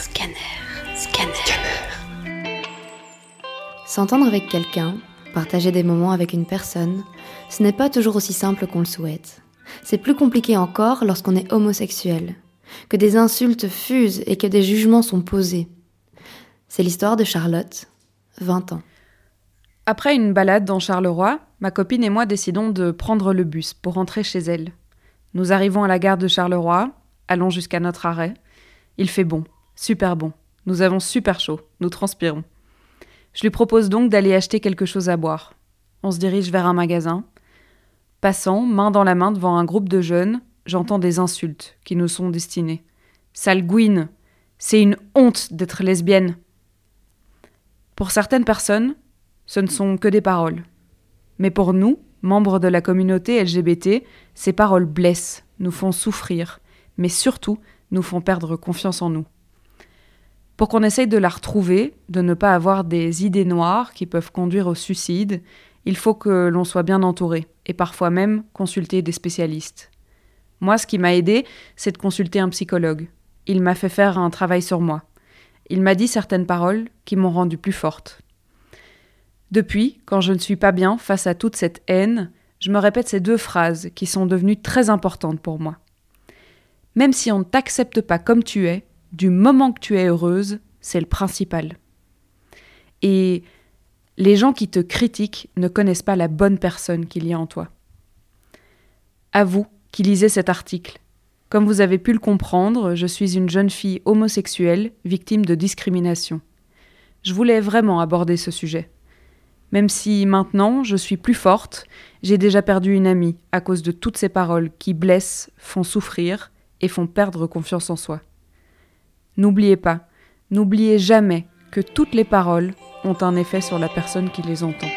Scanner. Scanner. S'entendre avec quelqu'un, partager des moments avec une personne, ce n'est pas toujours aussi simple qu'on le souhaite. C'est plus compliqué encore lorsqu'on est homosexuel, que des insultes fusent et que des jugements sont posés. C'est l'histoire de Charlotte, 20 ans. Après une balade dans Charleroi, ma copine et moi décidons de prendre le bus pour rentrer chez elle. Nous arrivons à la gare de Charleroi, allons jusqu'à notre arrêt. Il fait bon, super bon. Nous avons super chaud, nous transpirons. Je lui propose donc d'aller acheter quelque chose à boire. On se dirige vers un magasin. Passant, main dans la main devant un groupe de jeunes, j'entends des insultes qui nous sont destinées. Sale gouine C'est une honte d'être lesbienne Pour certaines personnes, ce ne sont que des paroles. Mais pour nous, membres de la communauté LGBT, ces paroles blessent, nous font souffrir, mais surtout nous font perdre confiance en nous. Pour qu'on essaye de la retrouver, de ne pas avoir des idées noires qui peuvent conduire au suicide, il faut que l'on soit bien entouré, et parfois même consulter des spécialistes. Moi, ce qui m'a aidé, c'est de consulter un psychologue. Il m'a fait faire un travail sur moi. Il m'a dit certaines paroles qui m'ont rendue plus forte. Depuis, quand je ne suis pas bien face à toute cette haine, je me répète ces deux phrases qui sont devenues très importantes pour moi. Même si on ne t'accepte pas comme tu es, du moment que tu es heureuse, c'est le principal. Et les gens qui te critiquent ne connaissent pas la bonne personne qu'il y a en toi. À vous qui lisez cet article, comme vous avez pu le comprendre, je suis une jeune fille homosexuelle victime de discrimination. Je voulais vraiment aborder ce sujet. Même si maintenant je suis plus forte, j'ai déjà perdu une amie à cause de toutes ces paroles qui blessent, font souffrir et font perdre confiance en soi. N'oubliez pas, n'oubliez jamais que toutes les paroles ont un effet sur la personne qui les entend.